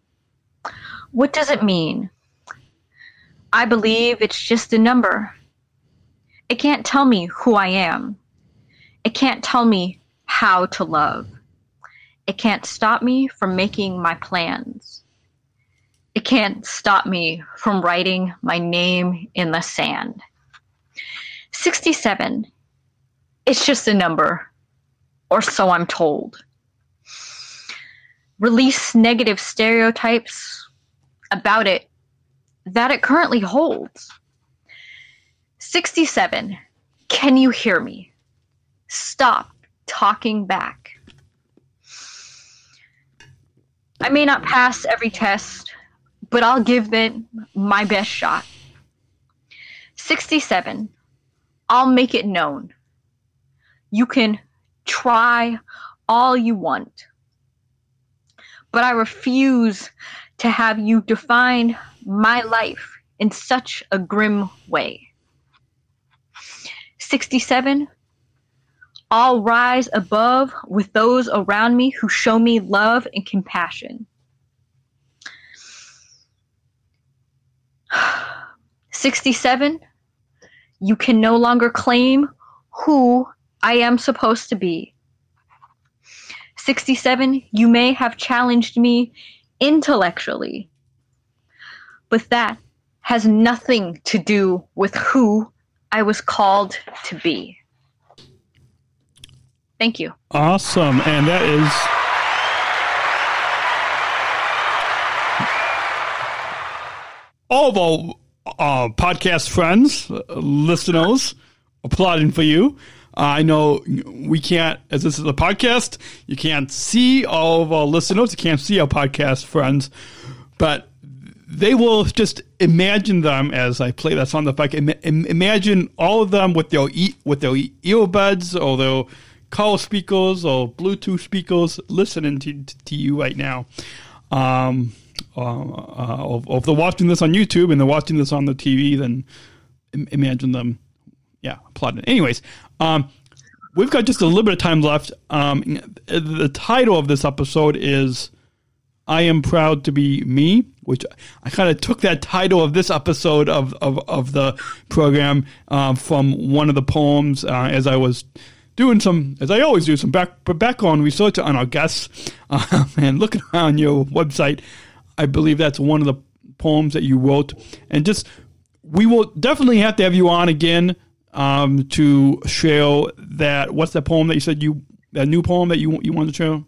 What does it mean? I believe it's just a number. It can't tell me who I am. It can't tell me how to love. It can't stop me from making my plans. It can't stop me from writing my name in the sand. 67. It's just a number, or so I'm told. Release negative stereotypes about it that it currently holds. 67. Can you hear me? Stop talking back. I may not pass every test, but I'll give it my best shot. 67. I'll make it known. You can try all you want, but I refuse to have you define my life in such a grim way. 67. I'll rise above with those around me who show me love and compassion. 67. You can no longer claim who I am supposed to be. 67. You may have challenged me intellectually, but that has nothing to do with who I was called to be. Thank you. Awesome. And that is. All of our uh, podcast friends, uh, listeners, applauding for you. Uh, I know we can't, as this is a podcast, you can't see all of our listeners, you can't see our podcast friends, but they will just imagine them as I play that sound effect. Im- imagine all of them with their e- with their earbuds or their car speakers or Bluetooth speakers listening to, to you right now. Um, uh, uh, if they're watching this on YouTube and they're watching this on the TV, then imagine them, yeah, applauding. Anyways, um, we've got just a little bit of time left. Um, the title of this episode is "I Am Proud to Be Me," which I kind of took that title of this episode of of, of the program uh, from one of the poems uh, as I was doing some, as I always do, some back background research on our guests uh, and looking on your website. I believe that's one of the poems that you wrote, and just we will definitely have to have you on again um, to share that. What's that poem that you said you that new poem that you you wanted to share?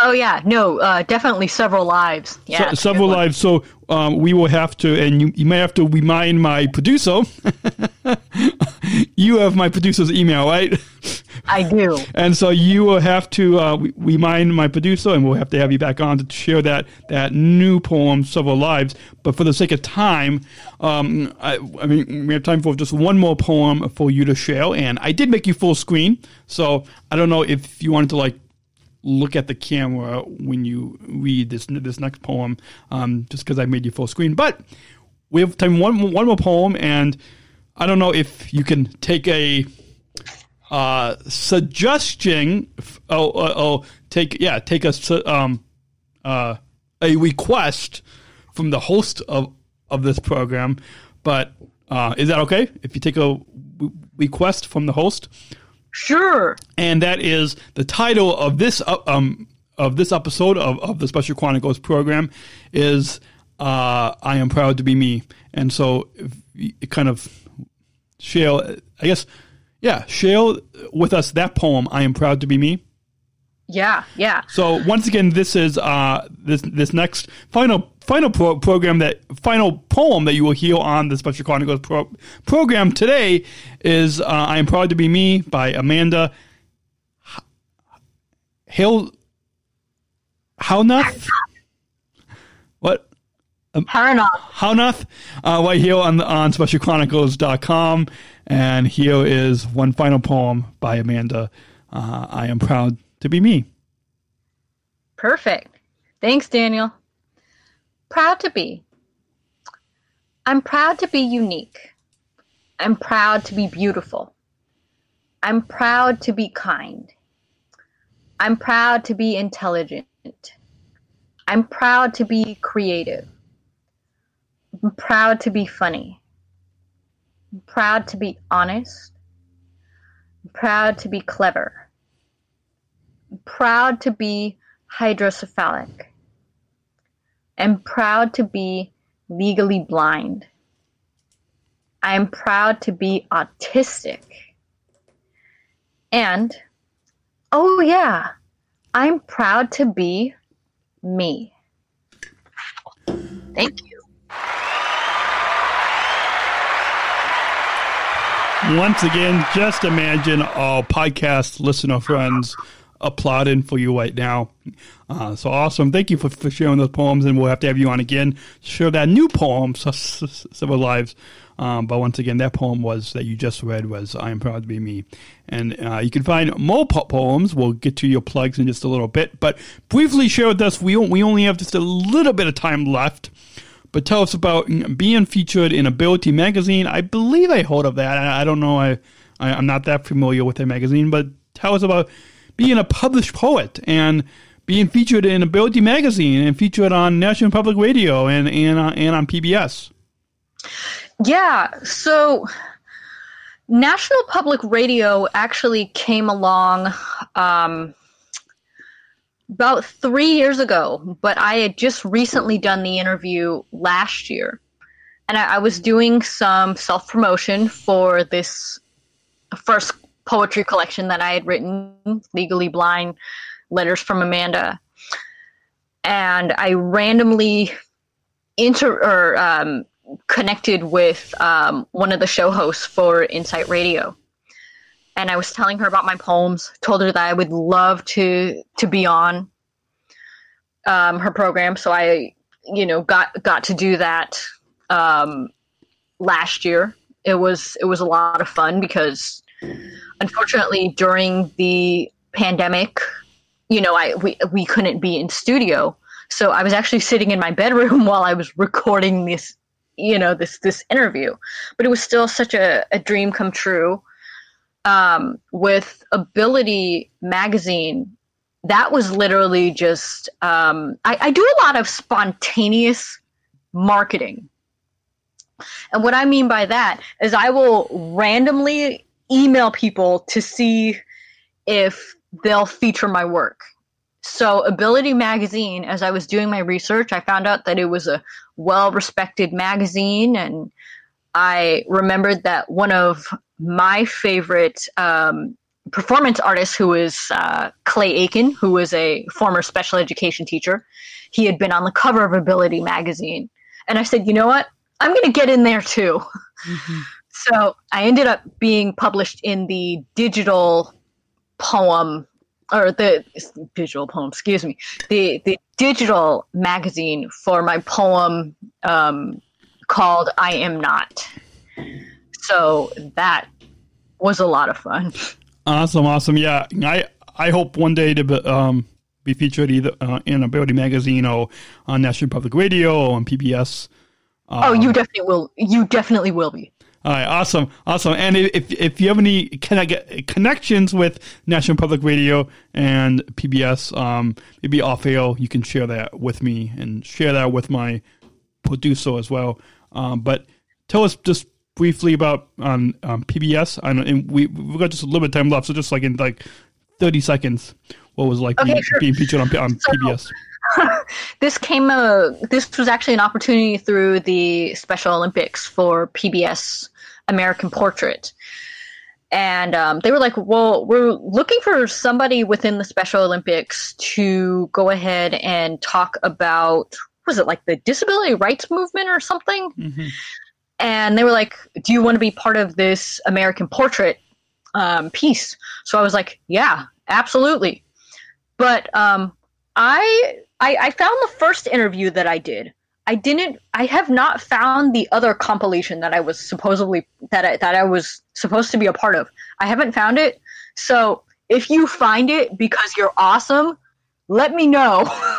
Oh yeah, no, uh, definitely several lives. Yeah, so, several lives. So um, we will have to, and you, you may have to remind my producer. you have my producer's email, right? I do. And so you will have to uh, remind my producer, and we'll have to have you back on to share that that new poem, "Several Lives." But for the sake of time, um, I, I mean, we have time for just one more poem for you to share. And I did make you full screen, so I don't know if you wanted to like look at the camera when you read this this next poem, um, just because I made you full screen. But we have time one one more poem, and I don't know if you can take a uh, suggestion. Oh, oh, oh, take yeah, take a um, uh, a request from the host of of this program. But uh, is that okay if you take a request from the host? Sure. And that is the title of this uh, um of this episode of, of the Special Chronicles program is uh, I am proud to be me. And so it kind of share I guess yeah, share with us that poem, I am proud to be me. Yeah, yeah. So once again, this is uh, this this next final final pro- program that final poem that you will hear on the Special Chronicles pro- program today is uh, "I Am Proud to Be Me" by Amanda Hale Hownath. What? Um, Harnoth. Hownath, uh, right here on on specialchronicles.com. And here is one final poem by Amanda. Uh, I am proud to be me. Perfect. Thanks, Daniel. Proud to be. I'm proud to be unique. I'm proud to be beautiful. I'm proud to be kind. I'm proud to be intelligent. I'm proud to be creative. I'm proud to be funny. I'm proud to be honest. I'm proud to be clever. I'm proud to be hydrocephalic. I'm proud to be legally blind. I am proud to be autistic. And, oh yeah, I'm proud to be me. Thank you. Once again, just imagine all podcast listener friends applauding for you right now. Uh, so awesome. Thank you for, for sharing those poems, and we'll have to have you on again to share that new poem, Several Lives. Um, but once again, that poem was that you just read was "I am proud to be me," and uh, you can find more po- poems. We'll get to your plugs in just a little bit, but briefly share with us. We we only have just a little bit of time left. But tell us about being featured in Ability Magazine. I believe I heard of that. I, I don't know. I, I am not that familiar with the magazine, but tell us about being a published poet and being featured in Ability Magazine and featured on National Public Radio and and, uh, and on PBS. Yeah, so National Public Radio actually came along um, about three years ago, but I had just recently done the interview last year. And I, I was doing some self promotion for this first poetry collection that I had written, Legally Blind Letters from Amanda. And I randomly inter or um, connected with um, one of the show hosts for Insight Radio, and I was telling her about my poems. Told her that I would love to to be on um, her program. So I, you know, got got to do that um, last year. It was it was a lot of fun because unfortunately during the pandemic, you know, I we we couldn't be in studio. So I was actually sitting in my bedroom while I was recording this, you know, this this interview. But it was still such a, a dream come true. Um, with Ability magazine, that was literally just um, I, I do a lot of spontaneous marketing. And what I mean by that is I will randomly email people to see if they'll feature my work. So, Ability Magazine, as I was doing my research, I found out that it was a well respected magazine. And I remembered that one of my favorite um, performance artists, who is uh, Clay Aiken, who was a former special education teacher, he had been on the cover of Ability Magazine. And I said, you know what? I'm going to get in there too. Mm-hmm. So I ended up being published in the digital poem or the digital poem, excuse me, the the digital magazine for my poem um, called "I Am Not." So that was a lot of fun. Awesome, awesome. Yeah, I I hope one day to be, um, be featured either uh, in Ability magazine or on National Public Radio or on PBS. Um, oh, you definitely will. You definitely will be. All right, awesome, awesome. And if if you have any connect, connections with National Public Radio and PBS, um, maybe off air, you can share that with me and share that with my producer as well. Um, but tell us just briefly about on um, PBS? I and we we got just a little bit of time left, so just like in like thirty seconds, what was like Okay, being, sure. being featured on, on So- PBS? this came uh, this was actually an opportunity through the Special Olympics for PBS American Portrait. And um, they were like, well, we're looking for somebody within the Special Olympics to go ahead and talk about, was it like the disability rights movement or something? And they were like, do you want to be part of this American Portrait um, piece? So I was like, yeah, absolutely. But um, I, I I found the first interview that I did. I didn't. I have not found the other compilation that I was supposedly that I, that I was supposed to be a part of. I haven't found it. So if you find it because you're awesome, let me know.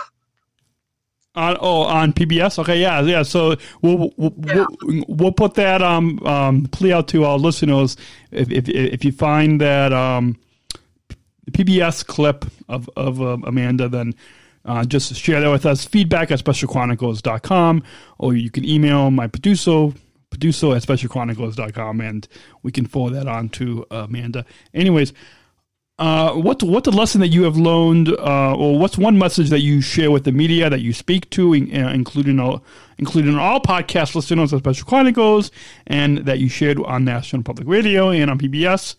On oh on PBS. Okay, yeah, yeah. So we'll we'll, we'll, we'll put that um um plea out to our listeners. If if if you find that um PBS clip of of um, Amanda, then. Uh, just share that with us. Feedback at specialchronicles.com, or you can email my producer, producer at specialchronicles.com, and we can forward that on to Amanda. Anyways, uh, what's what's a lesson that you have learned, uh, or what's one message that you share with the media that you speak to, in, uh, including all including all podcast listeners of Special Chronicles, and that you shared on National Public Radio and on PBS,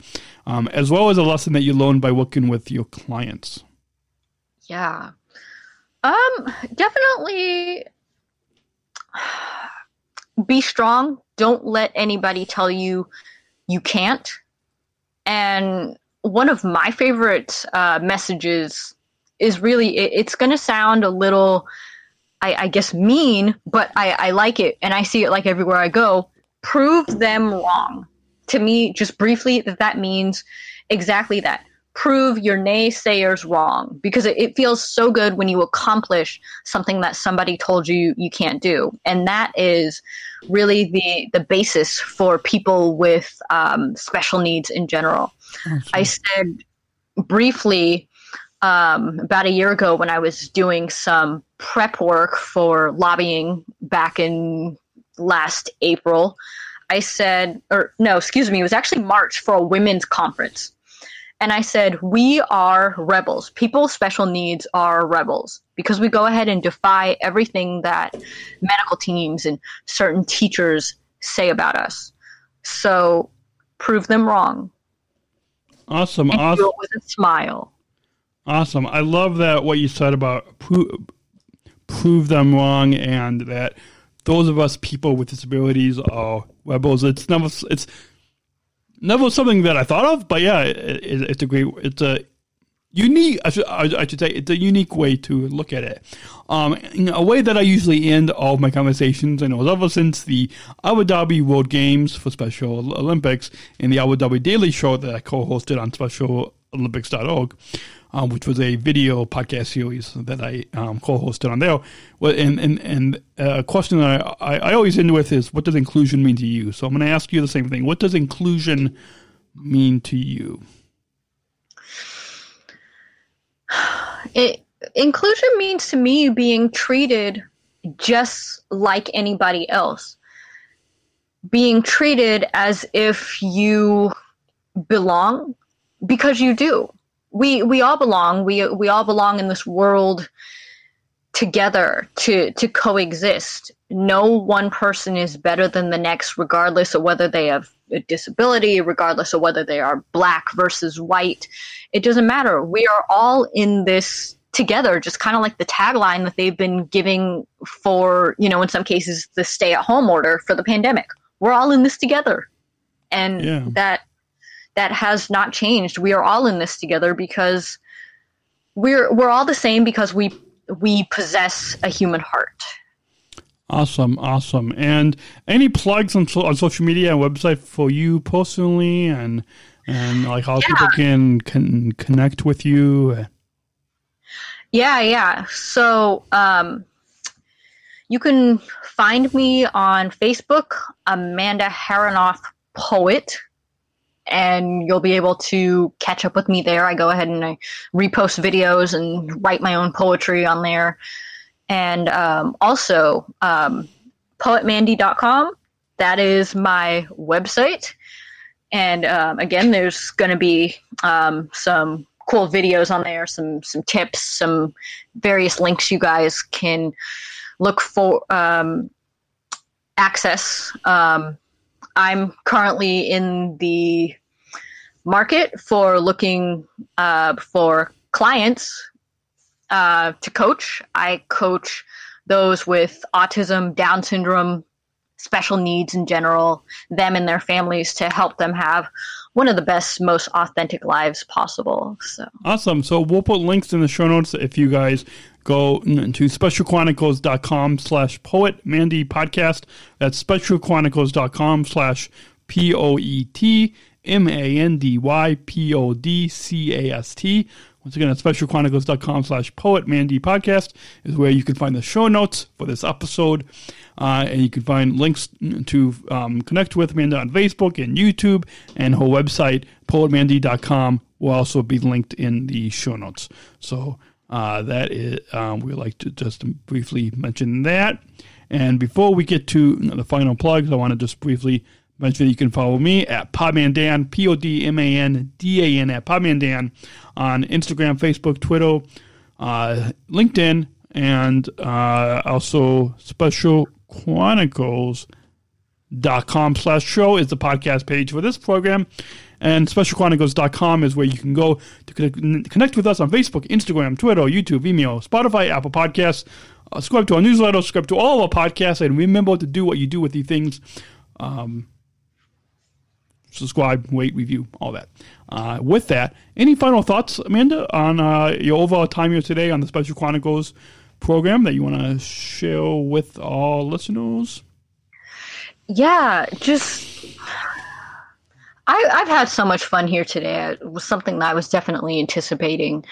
um, as well as a lesson that you learned by working with your clients. Yeah. Um, definitely be strong. Don't let anybody tell you you can't. And one of my favorite uh, messages is really, it, it's going to sound a little, I, I guess, mean, but I, I like it and I see it like everywhere I go. Prove them wrong. To me, just briefly, that that means exactly that prove your naysayers wrong because it, it feels so good when you accomplish something that somebody told you you can't do. And that is really the the basis for people with um, special needs in general. I said briefly um, about a year ago when i was doing some prep work for lobbying back in last april i said or no excuse me it was actually march for a women's conference and I said, We are rebels. People with special needs are rebels because we go ahead and defy everything that medical teams and certain teachers say about us. So prove them wrong. Awesome, And awesome, do it with a smile. awesome. I love that what you said about pro- prove them wrong, and that those of us people with disabilities are rebels. It's never it's never something that I thought of, but yeah, it, it, it's a great, it's a unique. I should, I should say, it's a unique way to look at it. Um, in a way that I usually end all my conversations, and it was ever since the Abu Dhabi World Games for Special Olympics and the Abu Dhabi Daily Show that I co-hosted on SpecialOlympics.org. Um, which was a video podcast series that I um, co-hosted on there. And and and uh, a question that I, I, I always end with is, what does inclusion mean to you? So I'm going to ask you the same thing. What does inclusion mean to you? It, inclusion means to me being treated just like anybody else. Being treated as if you belong because you do. We we all belong. We we all belong in this world together to to coexist. No one person is better than the next regardless of whether they have a disability, regardless of whether they are black versus white. It doesn't matter. We are all in this together, just kind of like the tagline that they've been giving for, you know, in some cases, the stay at home order for the pandemic. We're all in this together. And Yeah. that that has not changed. We are all in this together because we're we're all the same because we we possess a human heart. Awesome, awesome. And any plugs on, so, on social media and website for you personally, and and like how people can can connect with you. Yeah, yeah. So um, you can find me on Facebook, Amanda Harrinauth Poet, and you'll be able to catch up with me there. I go ahead and I repost videos and write my own poetry on there. And um, also, um, poetmandy.com that is my website. And um, again, there's going to be um, some cool videos on there, some some tips, some various links you guys can look for um, access. Um, I'm currently in the market for looking uh, for clients uh, to coach. I coach those with autism, Down syndrome, special needs in general, them and their families to help them have one of the best, most authentic lives possible. So awesome. So we'll put links in the show notes if you guys go to specialchronicles.com slash poet mandy podcast. That's specialchronicles.com slash P O E T M A N D Y P O D C A S T. Once again, at specialchronicles.com slash poet mandy podcast is where you can find the show notes for this episode. Uh, and you can find links to um, connect with Amanda on Facebook and YouTube, and her website, poetmandy.com, will also be linked in the show notes. So uh, that is, um, we like to just briefly mention that. And before we get to the final plugs, I want to just briefly mention that you can follow me at Podmandan, P O D M A N D A N, at Podmandan on Instagram, Facebook, Twitter, uh, LinkedIn, and uh, also Special Chronicles.com slash show is the podcast page for this program. And specialchronicles.com is where you can go connect, with us on Facebook, Instagram, Twitter, YouTube, email, Spotify, Apple Podcasts. Uh, subscribe to our newsletter, subscribe to all our podcasts, and remember to do what you do with these things. Um, subscribe, rate, review, all that. Uh, with that, any final thoughts, Amanda, on uh, your overall time here today on the Special Chronicles program that you want to share with our listeners? Yeah, just I, I've had so much fun here today. It was something that I was definitely anticipating,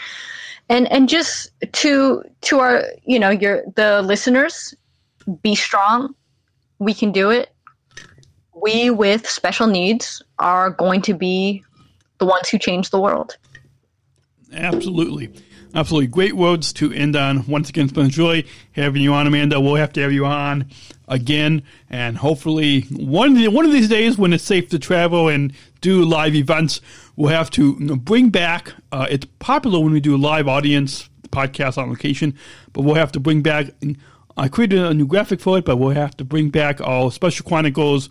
and and just to to our you know your the listeners, be strong. We can do it. We with special needs are going to be the ones who change the world. Absolutely. Absolutely. Great words to end on. Once again, it's been a joy having you on, Amanda. We'll have to have you on again. And hopefully, one of, the, one of these days when it's safe to travel and do live events, we'll have to bring back. Uh, it's popular when we do live audience podcasts on location, but we'll have to bring back. I created a new graphic for it, but we'll have to bring back our Special Chronicles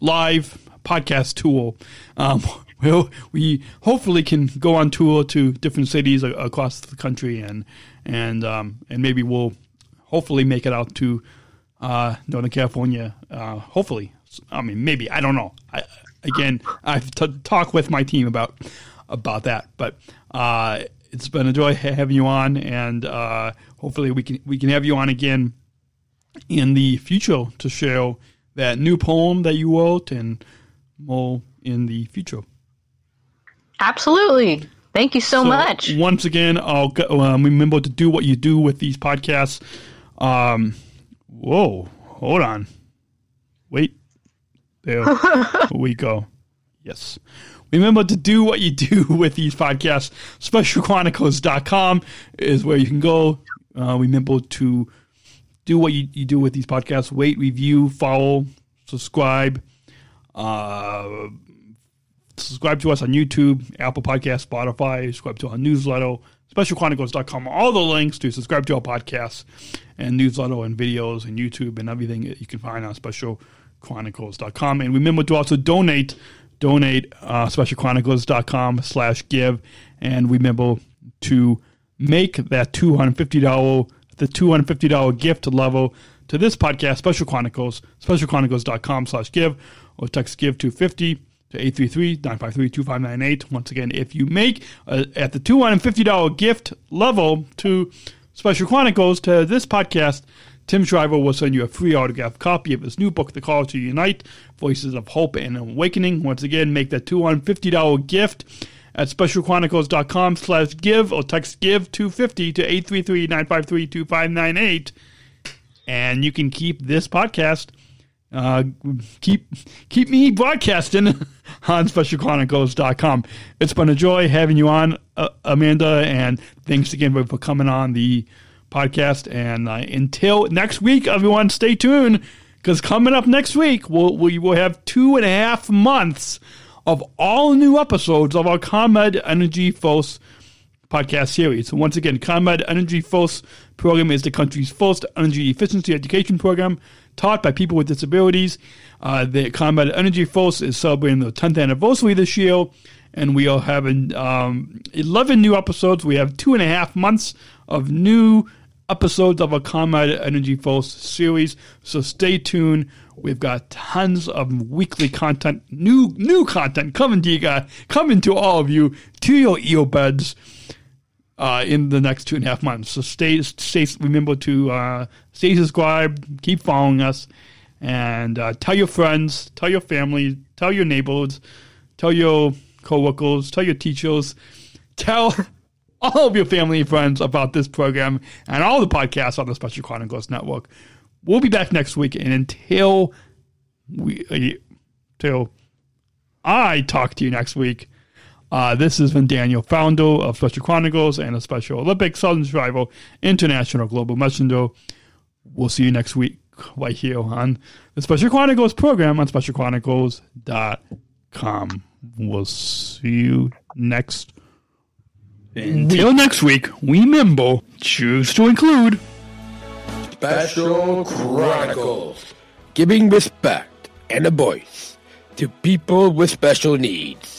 live podcast tool. Um, well, we hopefully can go on tour to different cities across the country, and and um, and maybe we'll hopefully make it out to uh, Northern California. Uh, hopefully, I mean, maybe I don't know. I, again, I've t- talked with my team about about that, but uh, it's been a joy having you on, and uh, hopefully we can we can have you on again in the future to share that new poem that you wrote and more in the future. Absolutely. Thank you so, so much. Once again, I'll um, remember to do what you do with these podcasts. Um, whoa, hold on. Wait. There we go. Yes. Remember to do what you do with these podcasts. SpecialChronicles.com is where you can go. Uh, remember to do what you, you do with these podcasts. Wait, review, follow, subscribe. Uh, subscribe to us on YouTube, Apple Podcast, Spotify, subscribe to our newsletter, specialchronicles.com. All the links to subscribe to our podcasts and newsletter and videos and YouTube and everything you can find on specialchronicles.com. And remember to also donate, donate uh, specialchronicles.com slash give. And remember to make that $250, the $250 gift level to this podcast, Special Chronicles, specialchronicles.com slash give, or text give to 50 to 833-953-2598. Once again, if you make uh, at the $250 gift level to Special Chronicles to this podcast, Tim Shriver will send you a free autographed copy of his new book, The Call to Unite, Voices of Hope and Awakening. Once again, make that $250 gift at specialchronicles.com slash give or text give 250 to 833-953-2598 and you can keep this podcast uh, keep keep me broadcasting on specialchronicles.com. It's been a joy having you on, uh, Amanda, and thanks again for, coming on the podcast. And uh, until next week, everyone, stay tuned Because coming up next week, we'll, we will have two and a half months of all new episodes of our ComEd Energy Force podcast series. So once again, ComEd Energy Force program is the country's first energy efficiency education program taught by people with disabilities. Uh, the ComEd Energy Force is celebrating the 10th anniversary this year, and we are having um, 11 new episodes. We have two and a half months of new episodes of a ComEd Energy Force series. So stay tuned. We've got tons of weekly content, new new content coming to you guys, coming to all of you to your earbuds uh, in the next two and a half months. So stay, stay remember to uh, stay subscribed, keep following us, and uh, tell your friends, tell your family, tell your neighbors, tell your coworkers, tell your teachers, tell all of your family and friends about this program and all the podcasts on the Special Chronicles Network. We'll be back next week, and until we, until I talk to you next week. Uh, this has been Daniel, founder of Special Chronicles and a Special Olympics Sargent Shriver International Global Messenger. We'll see you next week right here on the Special Chronicles program on specialchronicles.com. We'll see you next until next week. We remember, choose to include Special Chronicles, giving respect and a voice to people with special needs.